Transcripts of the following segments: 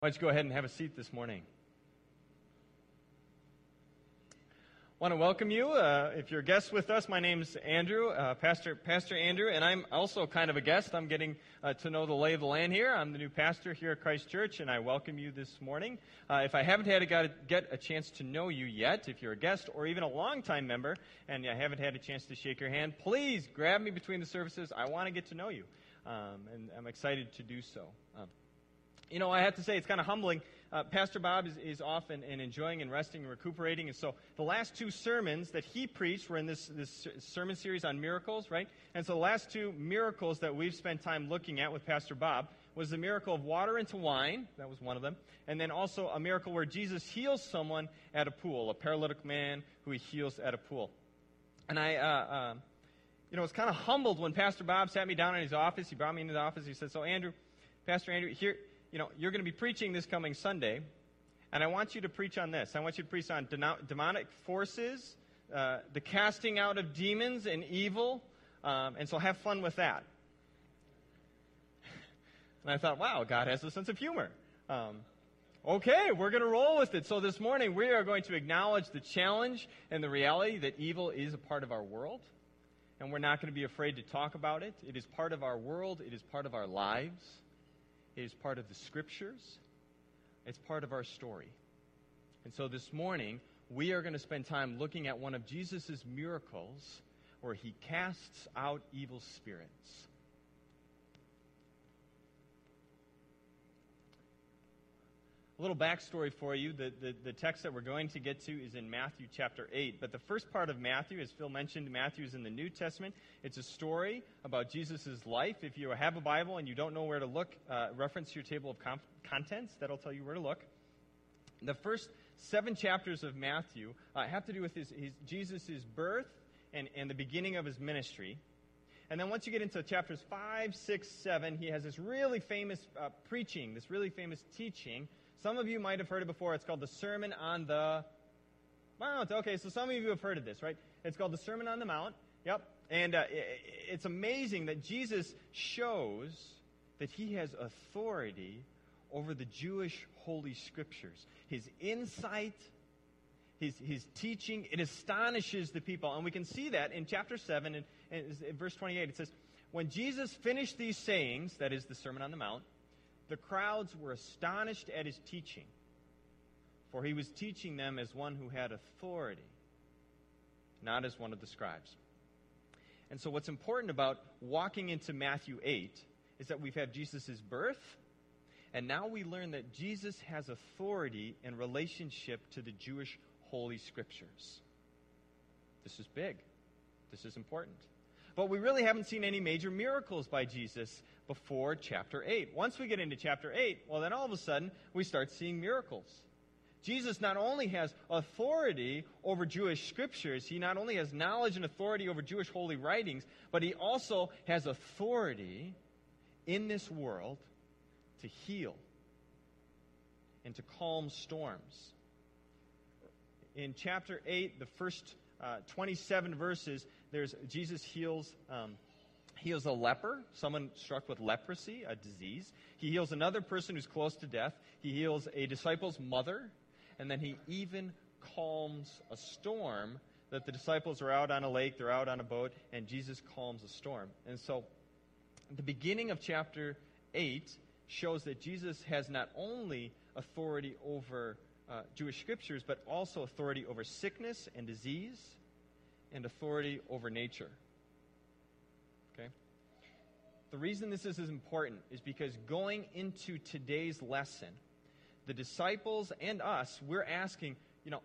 Why don't you go ahead and have a seat this morning? I want to welcome you. Uh, if you're a guest with us, my name's Andrew, uh, Pastor Pastor Andrew, and I'm also kind of a guest. I'm getting uh, to know the lay of the land here. I'm the new pastor here at Christ Church, and I welcome you this morning. Uh, if I haven't had a, get a chance to know you yet, if you're a guest or even a longtime member, and I haven't had a chance to shake your hand, please grab me between the services. I want to get to know you, um, and I'm excited to do so. Um, you know, I have to say it's kind of humbling uh, Pastor Bob is, is off and, enjoying and resting and recuperating. And so the last two sermons that he preached were in this, this sermon series on miracles, right? And so the last two miracles that we've spent time looking at with Pastor Bob was the miracle of water into wine. That was one of them. And then also a miracle where Jesus heals someone at a pool, a paralytic man who he heals at a pool. And I, uh, uh, you know, was kind of humbled when Pastor Bob sat me down in his office. He brought me into the office. He said, So, Andrew, Pastor Andrew, here, you know, you're going to be preaching this coming Sunday, and I want you to preach on this. I want you to preach on demonic forces, uh, the casting out of demons and evil, um, and so have fun with that. And I thought, wow, God has a sense of humor. Um, okay, we're going to roll with it. So this morning, we are going to acknowledge the challenge and the reality that evil is a part of our world. And we're not going to be afraid to talk about it. It is part of our world, it is part of our lives. It is part of the scriptures, it's part of our story. And so this morning, we are going to spend time looking at one of Jesus' miracles where he casts out evil spirits. A little backstory for you. The, the, the, text that we're going to get to is in Matthew chapter 8. But the first part of Matthew, as Phil mentioned, Matthew is in the New Testament. It's a story about Jesus' life. If you have a Bible and you don't know where to look, uh, reference your table of contents. That'll tell you where to look. The first seven chapters of Matthew uh, have to do with his, his Jesus' birth and, and the beginning of his ministry. And then once you get into chapters 5, 6, 7, he has this really famous uh, preaching, this really famous teaching some of you might have heard it before. It's called the Sermon on the Mount. Okay, so some of you have heard of this, right? It's called the Sermon on the Mount. Yep. And uh, it's amazing that Jesus shows that he has authority over the Jewish Holy Scriptures. His insight, his, his teaching, it astonishes the people. And we can see that in chapter 7 and, verse 28. It says, When Jesus finished these sayings, that is the Sermon on the Mount, the crowds were astonished at his teaching, for he was teaching them as one who had authority, not as one of the scribes. And so, what's important about walking into Matthew 8 is that we've had Jesus' birth, and now we learn that Jesus has authority in relationship to the Jewish Holy Scriptures. This is big. This is important. But we really haven't seen any major miracles by Jesus before chapter 8. Once we get into chapter 8, well, then all of a sudden we start seeing miracles. Jesus not only has authority over Jewish scriptures, he not only has knowledge and authority over Jewish holy writings, but he also has authority in this world to heal and to calm storms. In chapter 8, the first uh, 27 verses, there's Jesus heals um, heals a leper, someone struck with leprosy, a disease. He heals another person who's close to death. He heals a disciple's mother. And then he even calms a storm that the disciples are out on a lake, they're out on a boat, and Jesus calms a storm. And so the beginning of chapter 8 shows that Jesus has not only authority over uh, Jewish scriptures, but also authority over sickness and disease and authority over nature. The reason this is important is because going into today's lesson, the disciples and us, we're asking, you know,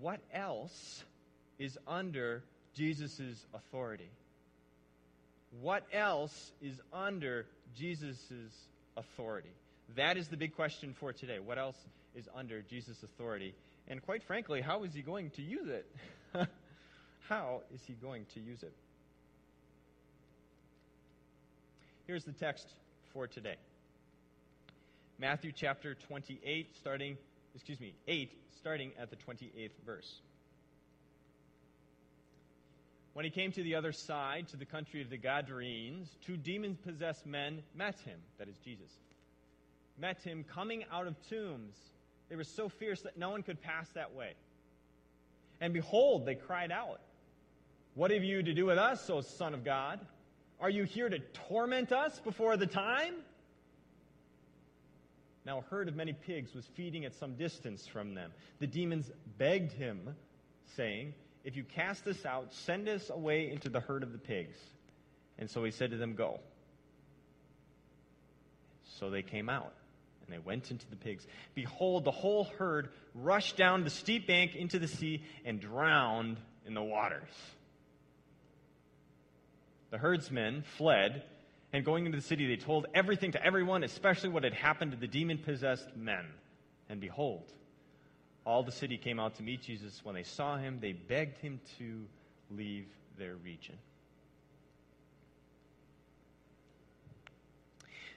what else is under Jesus' authority? What else is under Jesus' authority? That is the big question for today. What else is under Jesus' authority? And quite frankly, how is he going to use it? how is he going to use it? Here's the text for today Matthew chapter 28, starting, excuse me, 8, starting at the 28th verse. When he came to the other side, to the country of the Gadarenes, two demon possessed men met him, that is Jesus. met him coming out of tombs. They were so fierce that no one could pass that way. And behold, they cried out, What have you to do with us, O Son of God? Are you here to torment us before the time? Now, a herd of many pigs was feeding at some distance from them. The demons begged him, saying, If you cast us out, send us away into the herd of the pigs. And so he said to them, Go. So they came out, and they went into the pigs. Behold, the whole herd rushed down the steep bank into the sea and drowned in the waters. The herdsmen fled, and going into the city, they told everything to everyone, especially what had happened to the demon possessed men. And behold, all the city came out to meet Jesus. When they saw him, they begged him to leave their region.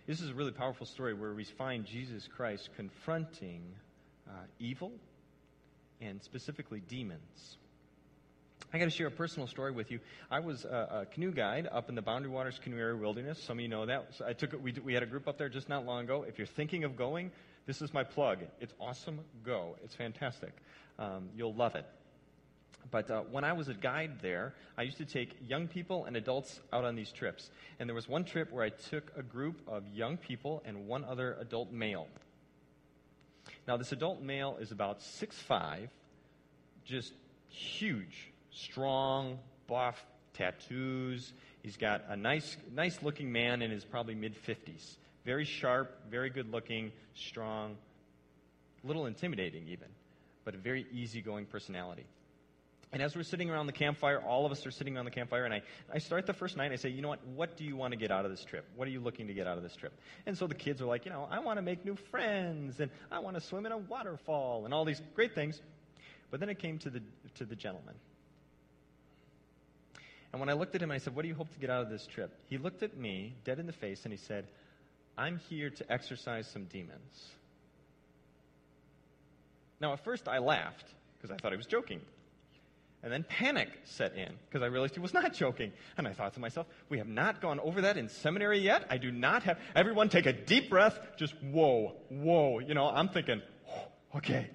This is a really powerful story where we find Jesus Christ confronting uh, evil and specifically demons. I got to share a personal story with you. I was a, a, canoe guide up in the Boundary Waters Canoe Area Wilderness. Some of you know that. So I took. We, we had a group up there just not long ago. If you're thinking of going, this is my plug. It's awesome. Go. It's fantastic. Um, you'll love it. But uh, when I was a guide there, I used to take young people and adults out on these trips. And there was one trip where I took a group of young people and one other adult male. Now, this adult male is about six five, just huge strong, buff, tattoos. He's got a nice, nice looking man in his probably mid 50s. Very sharp, very good looking, strong, a little intimidating even, but a very easygoing personality. And as we're sitting around the campfire, all of us are sitting around the campfire, and I, I start the first night, I say, you know what, what do you want to get out of this trip? What are you looking to get out of this trip? And so the kids are like, you know, I want to make new friends, and I want to swim in a waterfall, and all these great things. But then it came to the, to the gentleman. And when I looked at him, I said, What do you hope to get out of this trip? He looked at me dead in the face and he said, I'm here to exorcise some demons. Now, at first I laughed because I thought he was joking. And then panic set in because I realized he was not joking. And I thought to myself, we have not gone over that in seminary yet. I do not have. Everyone take a deep breath. Just whoa, whoa. You know, I'm thinking, oh, okay,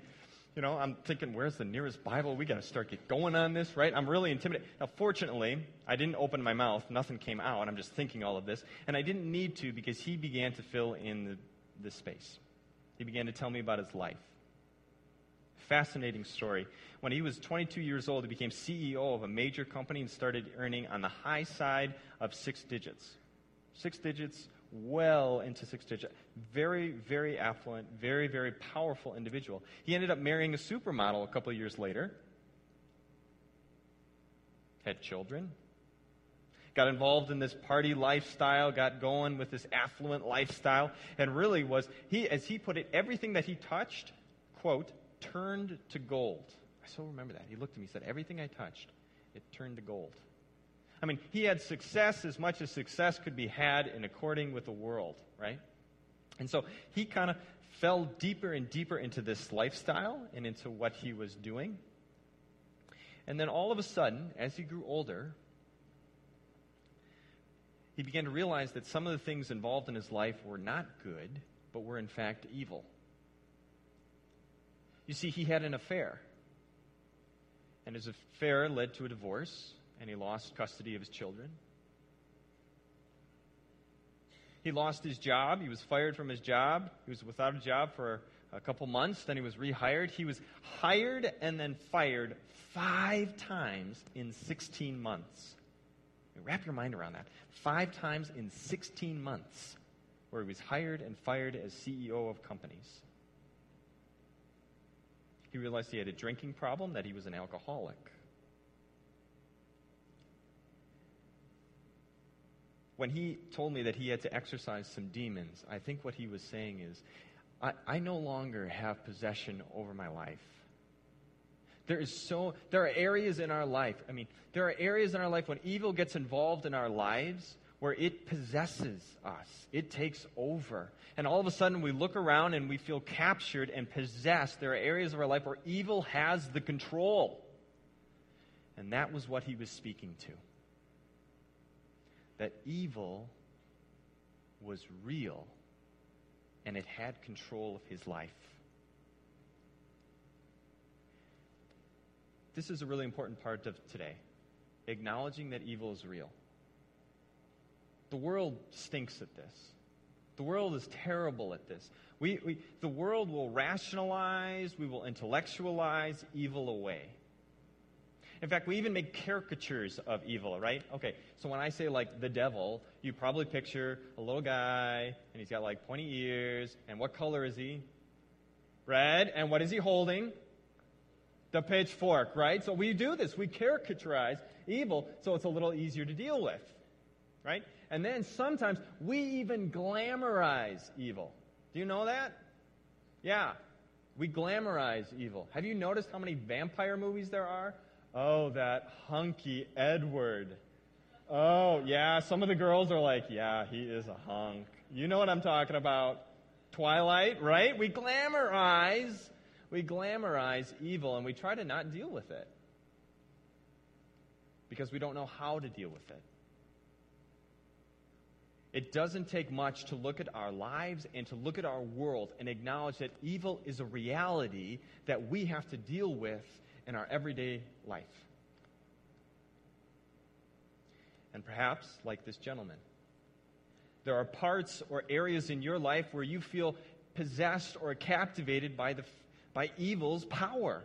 you know, I'm thinking, where's the nearest Bible? We got to start get going on this, right? I'm really intimidated. Now, fortunately, I didn't open my mouth. Nothing came out. I'm just thinking all of this. And I didn't need to because he began to fill in the, the space. He began to tell me about his life. Fascinating story. When he was 22 years old, he became CEO of a major company and started earning on the high side of six digits. Six digits well into six digit. Very, very affluent, very, very powerful individual. He ended up marrying a supermodel a couple of years later, had children, got involved in this party lifestyle, got going with this affluent lifestyle, and really was, he, as he put it, everything that he touched, quote, turned to gold. I still remember that. He looked at me and said, Everything I touched, it turned to gold. I mean, he had success as much as success could be had in according with the world, right? And so he kind of fell deeper and deeper into this lifestyle and into what he was doing. And then all of a sudden, as he grew older, he began to realize that some of the things involved in his life were not good, but were in fact evil. You see, he had an affair. And his affair led to a divorce and he lost custody of his children. He lost his job. He was fired from his job. He was without a job for a couple months. Then he was rehired. He was hired and then fired five times in 16 months. Wrap your mind around that. Five times in 16 months, where he was hired and fired as CEO of companies. He realized he had a drinking problem, that he was an alcoholic. When he told me that he had to exorcise some demons, I think what he was saying is, I, I no longer have possession over my life. There is so there are areas in our life. I mean, there are areas in our life when evil gets involved in our lives where it possesses us. It takes over. And all of a sudden we look around and we feel captured and possessed. There are areas of our life where evil has the control. And that was what he was speaking to that evil was real and it had control of his life. This is a really important part of today acknowledging that evil is real. The world stinks at this. The world is terrible at this. We, we, the world will rationalize, we will intellectualize evil away. In fact, we even make caricatures of evil, right? Okay, so when I say like the devil, you probably picture a little guy, and he's got like pointy ears, and what color is he? Red, and what is he holding? The pitchfork, right? So we do this. We caricaturize evil so it's a little easier to deal with, right? And then sometimes we even glamorize evil. Do you know that? Yeah, we glamorize evil. Have you noticed how many vampire movies there are? Oh, that hunky Edward. Oh, yeah, some of the girls are like, yeah, he is a hunk. You know what I'm talking about. Twilight, right? We glamorize, we glamorize evil and we try to not deal with it because we don't know how to deal with it. It doesn't take much to look at our lives and to look at our world and acknowledge that evil is a reality that we have to deal with in our everyday life. And perhaps, like this gentleman, there are parts or areas in your life where you feel possessed or captivated by, the, by evil's power.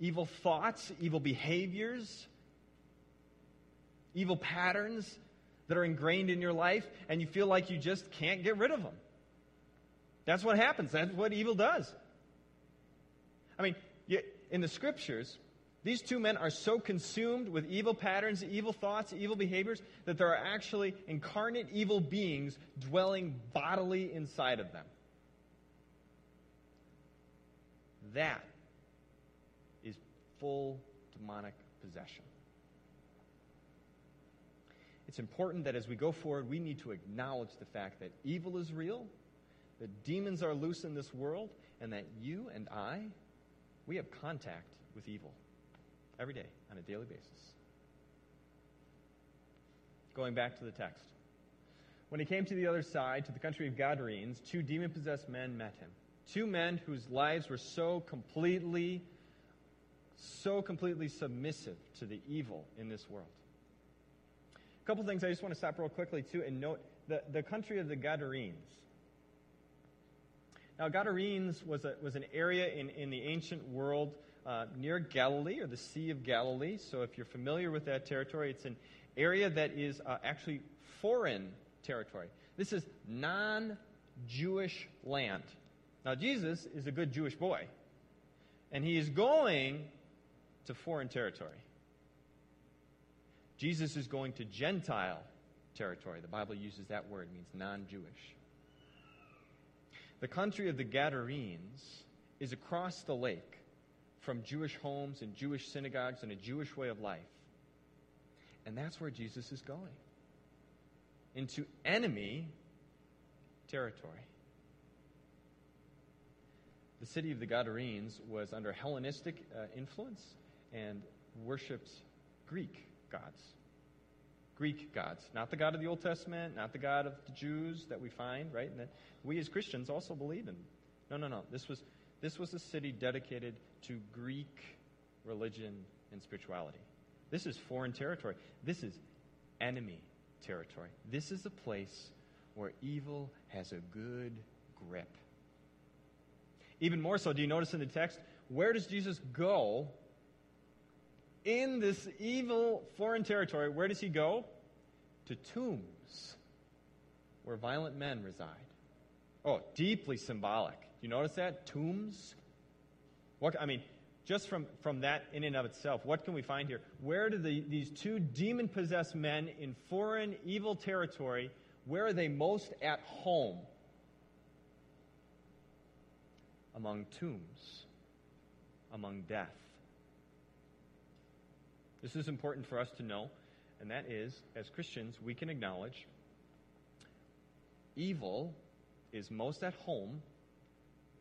Evil thoughts, evil behaviors, evil patterns that are ingrained in your life, and you feel like you just can't get rid of them. That's what happens. That's what evil does. I mean, in the scriptures, these two men are so consumed with evil patterns, evil thoughts, evil behaviors, that there are actually incarnate evil beings dwelling bodily inside of them. That is full demonic possession. It's important that as we go forward, we need to acknowledge the fact that evil is real, that demons are loose in this world, and that you and I, we have contact with evil every day on a daily basis. Going back to the text. When he came to the other side, to the country of Gadarenes, two demon possessed men met him. Two men whose lives were so completely, so completely submissive to the evil in this world. A couple things I just want to stop real quickly, too, and note the, the country of the Gadarenes. Now, Gadarenes was, a, was an area in, in the ancient world uh, near Galilee, or the Sea of Galilee. So, if you're familiar with that territory, it's an area that is uh, actually foreign territory. This is non Jewish land. Now, Jesus is a good Jewish boy, and he is going to foreign territory. Jesus is going to Gentile territory. The Bible uses that word, it means non Jewish. The country of the Gadarenes is across the lake from Jewish homes and Jewish synagogues and a Jewish way of life. And that's where Jesus is going into enemy territory. The city of the Gadarenes was under Hellenistic uh, influence and worshipped Greek gods. Greek gods. Not the God of the Old Testament, not the God of the Jews that we find, right? And that we as Christians also believe in. No, no, no. This was, this was a city dedicated to Greek religion and spirituality. This is foreign territory. This is enemy territory. This is a place where evil has a good grip. Even more so, do you notice in the text, where does Jesus go in this evil foreign territory, where does he go? To tombs where violent men reside. Oh, deeply symbolic. Do you notice that? Tombs? What, I mean, just from, from that in and of itself, what can we find here? Where do the, these two demon possessed men in foreign evil territory, where are they most at home? Among tombs, among death. This is important for us to know, and that is, as Christians, we can acknowledge evil is most at home,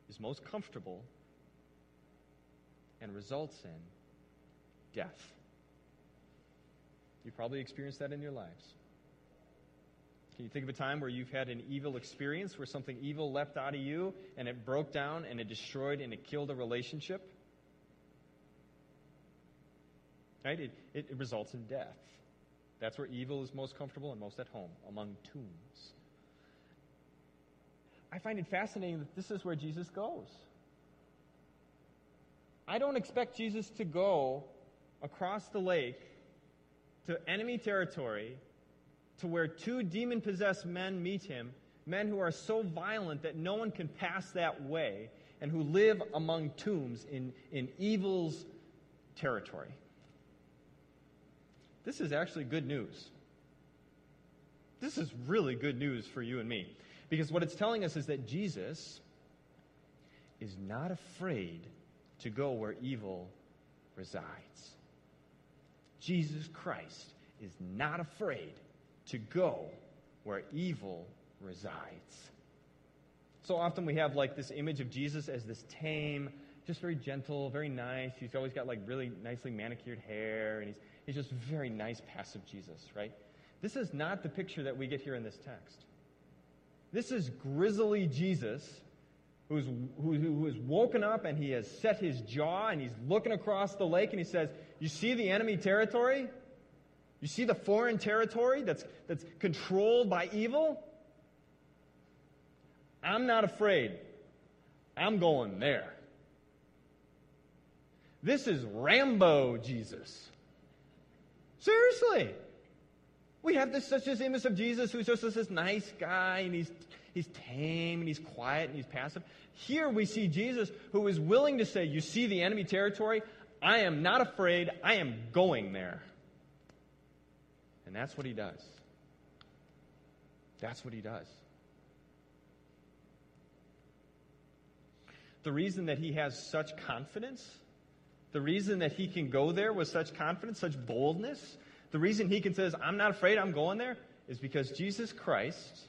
is most comfortable, and results in death. You probably experienced that in your lives. Can you think of a time where you've had an evil experience, where something evil leapt out of you and it broke down and it destroyed and it killed a relationship? Right? It, it, it results in death. That's where evil is most comfortable and most at home, among tombs. I find it fascinating that this is where Jesus goes. I don't expect Jesus to go across the lake to enemy territory to where two demon possessed men meet him, men who are so violent that no one can pass that way, and who live among tombs in, in evil's territory. This is actually good news. This is really good news for you and me. Because what it's telling us is that Jesus is not afraid to go where evil resides. Jesus Christ is not afraid to go where evil resides. So often we have like this image of Jesus as this tame, just very gentle, very nice. He's always got like really nicely manicured hair, and he's, he's just very nice, passive Jesus, right? This is not the picture that we get here in this text. This is grizzly Jesus who's, who, who is woken up and he has set his jaw and he's looking across the lake and he says, You see the enemy territory? You see the foreign territory that's, that's controlled by evil? I'm not afraid. I'm going there. This is Rambo Jesus. Seriously. We have this such this image of Jesus who's just this nice guy and he's he's tame and he's quiet and he's passive. Here we see Jesus who is willing to say, You see the enemy territory? I am not afraid. I am going there. And that's what he does. That's what he does. The reason that he has such confidence, the reason that he can go there with such confidence, such boldness, the reason he can say, I'm not afraid, I'm going there, is because Jesus Christ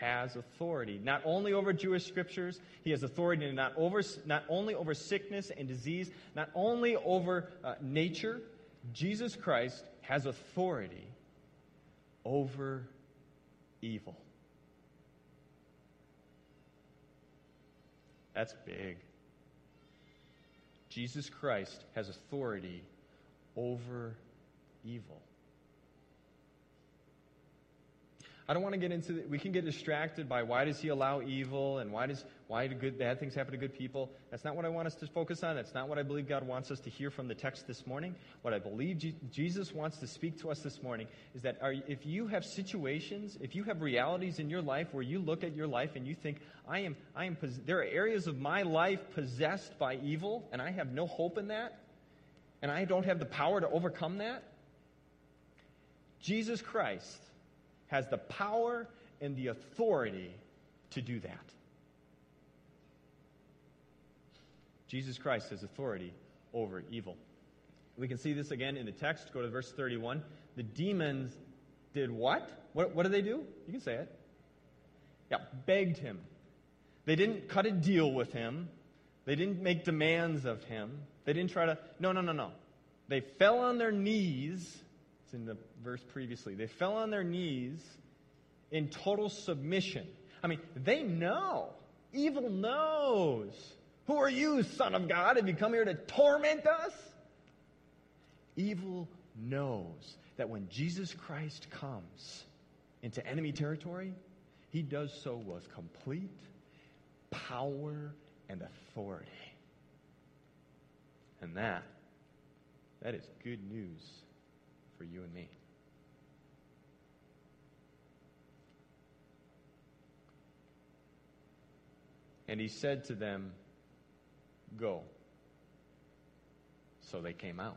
has authority not only over Jewish scriptures, he has authority not, over, not only over sickness and disease, not only over uh, nature. Jesus Christ has authority over evil. That's big. Jesus Christ has authority over evil. I don't want to get into the, we can get distracted by why does he allow evil and why does why do good bad things happen to good people. That's not what I want us to focus on. That's not what I believe God wants us to hear from the text this morning. What I believe Jesus wants to speak to us this morning is that are, if you have situations, if you have realities in your life where you look at your life and you think I am I am there are areas of my life possessed by evil and I have no hope in that and I don't have the power to overcome that. Jesus Christ has the power and the authority to do that. Jesus Christ has authority over evil. We can see this again in the text. Go to verse 31. The demons did what? What, what did they do? You can say it. Yeah, begged him. They didn't cut a deal with him. They didn't make demands of him. They didn't try to. No, no, no, no. They fell on their knees it's in the verse previously. They fell on their knees in total submission. I mean, they know. Evil knows. Who are you, Son of God? Have you come here to torment us? Evil knows that when Jesus Christ comes into enemy territory, he does so with complete power and authority. And that, that is good news for you and me. And he said to them, Go. So they came out.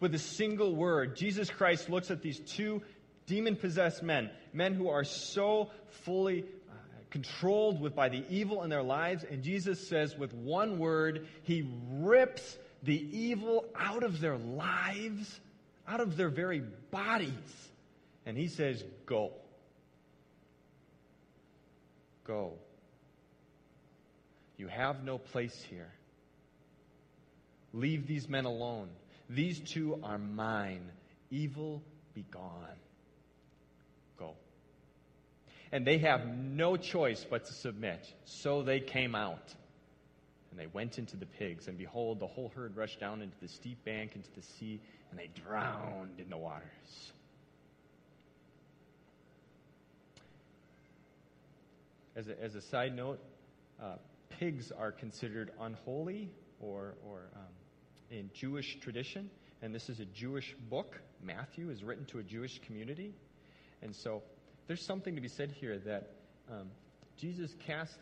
With a single word, Jesus Christ looks at these two demon possessed men, men who are so fully uh, controlled with, by the evil in their lives, and Jesus says, with one word, he rips the evil out of their lives, out of their very bodies. And he says, Go. Go. You have no place here. Leave these men alone. These two are mine. Evil be gone. Go. And they have no choice but to submit. So they came out. And they went into the pigs, and behold, the whole herd rushed down into the steep bank, into the sea, and they drowned in the waters. As a, as a side note, uh, pigs are considered unholy or, or um, in Jewish tradition, and this is a Jewish book. Matthew is written to a Jewish community. And so there's something to be said here that um, Jesus cast